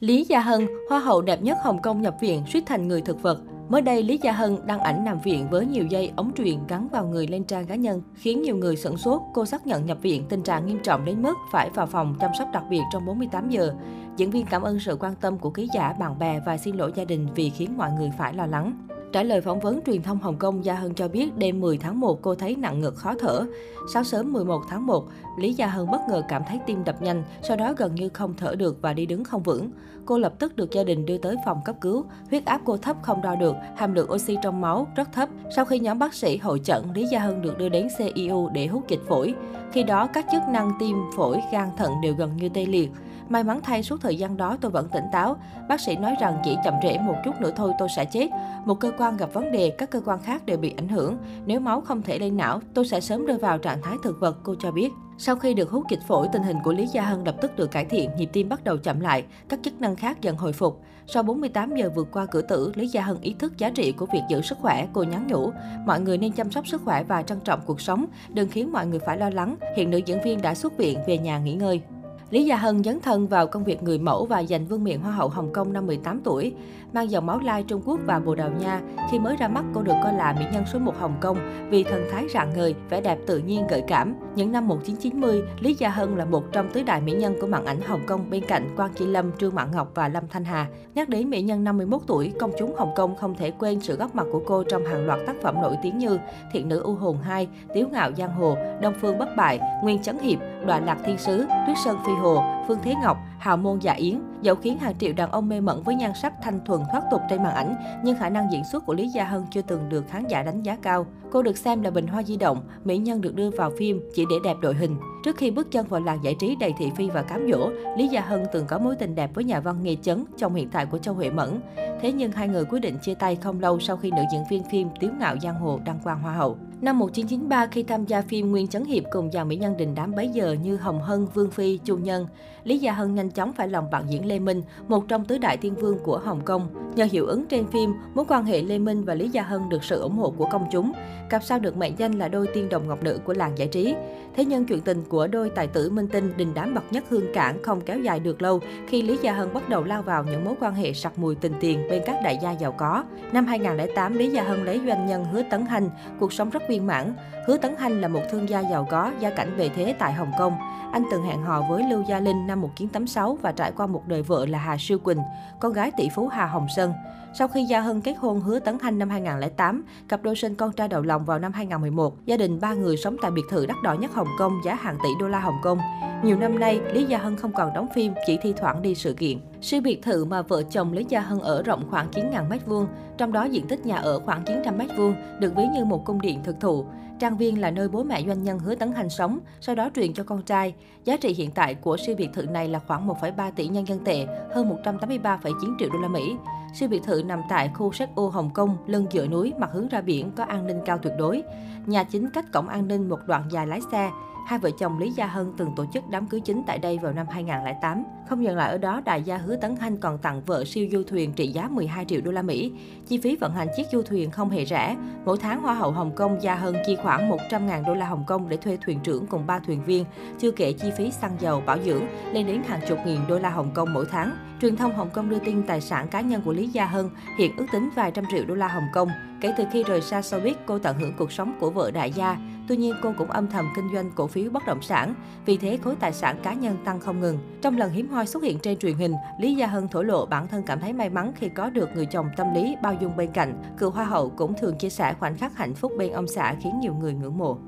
Lý Gia Hân, hoa hậu đẹp nhất Hồng Kông nhập viện suýt thành người thực vật. Mới đây, Lý Gia Hân đăng ảnh nằm viện với nhiều dây ống truyền gắn vào người lên trang cá nhân, khiến nhiều người sửng sốt. Cô xác nhận nhập viện tình trạng nghiêm trọng đến mức phải vào phòng chăm sóc đặc biệt trong 48 giờ. Diễn viên cảm ơn sự quan tâm của ký giả, bạn bè và xin lỗi gia đình vì khiến mọi người phải lo lắng. Trả lời phỏng vấn truyền thông Hồng Kông, Gia Hân cho biết đêm 10 tháng 1 cô thấy nặng ngực khó thở. Sáng sớm 11 tháng 1, Lý Gia Hân bất ngờ cảm thấy tim đập nhanh, sau đó gần như không thở được và đi đứng không vững. Cô lập tức được gia đình đưa tới phòng cấp cứu. Huyết áp cô thấp không đo được, hàm lượng oxy trong máu rất thấp. Sau khi nhóm bác sĩ hội chẩn, Lý Gia Hân được đưa đến CIU để hút dịch phổi. Khi đó, các chức năng tim, phổi, gan, thận đều gần như tê liệt. May mắn thay suốt thời gian đó tôi vẫn tỉnh táo. Bác sĩ nói rằng chỉ chậm trễ một chút nữa thôi tôi sẽ chết. Một cơ quan gặp vấn đề, các cơ quan khác đều bị ảnh hưởng. Nếu máu không thể lên não, tôi sẽ sớm rơi vào trạng thái thực vật, cô cho biết. Sau khi được hút dịch phổi, tình hình của Lý Gia Hân lập tức được cải thiện, nhịp tim bắt đầu chậm lại, các chức năng khác dần hồi phục. Sau 48 giờ vượt qua cửa tử, Lý Gia Hân ý thức giá trị của việc giữ sức khỏe, cô nhắn nhủ. Mọi người nên chăm sóc sức khỏe và trân trọng cuộc sống, đừng khiến mọi người phải lo lắng. Hiện nữ diễn viên đã xuất viện về nhà nghỉ ngơi. Lý Gia Hân dấn thân vào công việc người mẫu và giành vương miện Hoa hậu Hồng Kông năm 18 tuổi. Mang dòng máu lai Trung Quốc và Bồ Đào Nha, khi mới ra mắt cô được coi là mỹ nhân số 1 Hồng Kông vì thần thái rạng ngời, vẻ đẹp tự nhiên gợi cảm. Những năm 1990, Lý Gia Hân là một trong tứ đại mỹ nhân của màn ảnh Hồng Kông bên cạnh Quang Chi Lâm, Trương Mạn Ngọc và Lâm Thanh Hà. Nhắc đến mỹ nhân 51 tuổi, công chúng Hồng Kông không thể quên sự góp mặt của cô trong hàng loạt tác phẩm nổi tiếng như Thiện nữ U hồn 2, Tiếu ngạo giang hồ, Đông phương bất bại, Nguyên chấn hiệp, Đoạn lạc thiên sứ, Tuyết sơn phi hồ, Phương Thế Ngọc, Hào môn dạ yến, dẫu khiến hàng triệu đàn ông mê mẩn với nhan sắc thanh thuần thoát tục trên màn ảnh, nhưng khả năng diễn xuất của Lý Gia Hân chưa từng được khán giả đánh giá cao. Cô được xem là bình hoa di động, mỹ nhân được đưa vào phim chỉ để đẹp đội hình. Trước khi bước chân vào làng giải trí đầy thị phi và cám dỗ, Lý Gia Hân từng có mối tình đẹp với nhà văn Nghề Chấn trong hiện tại của Châu Huệ Mẫn. Thế nhưng hai người quyết định chia tay không lâu sau khi nữ diễn viên phim Tiếu Ngạo Giang Hồ đăng quang Hoa hậu. Năm 1993, khi tham gia phim Nguyên Chấn Hiệp cùng dàn mỹ nhân đình đám bấy giờ như Hồng Hân, Vương Phi, Chu Nhân, Lý Gia Hân nhanh chóng phải lòng bạn diễn Lê Minh, một trong tứ đại thiên vương của Hồng Kông. Nhờ hiệu ứng trên phim, mối quan hệ Lê Minh và Lý Gia Hân được sự ủng hộ của công chúng. Cặp sao được mệnh danh là đôi tiên đồng ngọc nữ của làng giải trí. Thế nhưng chuyện tình của đôi tài tử minh tinh đình đám bậc nhất hương cảng không kéo dài được lâu khi Lý Gia Hân bắt đầu lao vào những mối quan hệ sặc mùi tình tiền bên các đại gia giàu có. Năm 2008, Lý Gia Hân lấy doanh nhân Hứa Tấn Hành, cuộc sống rất viên mãn. Hứa Tấn Hành là một thương gia giàu có, gia cảnh bề thế tại Hồng Kông. Anh từng hẹn hò với Lưu Gia Linh năm 1986 và trải qua một đời vợ là Hà Siêu Quỳnh, con gái tỷ phú Hà Hồng Sơn. Sau khi Gia Hân kết hôn hứa Tấn Hanh năm 2008, cặp đôi sinh con trai đầu lòng vào năm 2011. Gia đình ba người sống tại biệt thự đắt đỏ nhất Hồng Kông, giá hàng tỷ đô la Hồng Kông. Nhiều năm nay, Lý Gia Hân không còn đóng phim, chỉ thi thoảng đi sự kiện. Siêu biệt thự mà vợ chồng Lý Gia Hân ở rộng khoảng 9.000 m2, trong đó diện tích nhà ở khoảng 900 m2, được ví như một cung điện thực thụ. Trang viên là nơi bố mẹ doanh nhân Hứa Tấn Hành sống, sau đó truyền cho con trai. Giá trị hiện tại của siêu biệt thự này là khoảng 1,3 tỷ nhân dân tệ, hơn 183,9 triệu đô la Mỹ. Siêu biệt thự nằm tại khu Sách Ô Hồng Kông, lưng dựa núi, mặt hướng ra biển, có an ninh cao tuyệt đối. Nhà chính cách cổng an ninh một đoạn dài lái xe. Hai vợ chồng Lý Gia Hân từng tổ chức đám cưới chính tại đây vào năm 2008. Không dừng lại ở đó, đại gia Hứa Tấn Hanh còn tặng vợ siêu du thuyền trị giá 12 triệu đô la Mỹ. Chi phí vận hành chiếc du thuyền không hề rẻ. Mỗi tháng Hoa hậu Hồng Kông Gia Hân chi khoảng 100.000 đô la Hồng Kông để thuê thuyền trưởng cùng 3 thuyền viên, chưa kể chi phí xăng dầu, bảo dưỡng lên đến hàng chục nghìn đô la Hồng Kông mỗi tháng. Truyền thông Hồng Kông đưa tin tài sản cá nhân của Lý Gia Hân hiện ước tính vài trăm triệu đô la Hồng Kông. Kể từ khi rời xa showbiz, cô tận hưởng cuộc sống của vợ đại gia. Tuy nhiên, cô cũng âm thầm kinh doanh cổ phiếu bất động sản. Vì thế, khối tài sản cá nhân tăng không ngừng. Trong lần hiếm hoi xuất hiện trên truyền hình, Lý Gia Hân thổ lộ bản thân cảm thấy may mắn khi có được người chồng tâm lý, bao dung bên cạnh. Cựu Hoa hậu cũng thường chia sẻ khoảnh khắc hạnh phúc bên ông xã khiến nhiều người ngưỡng mộ.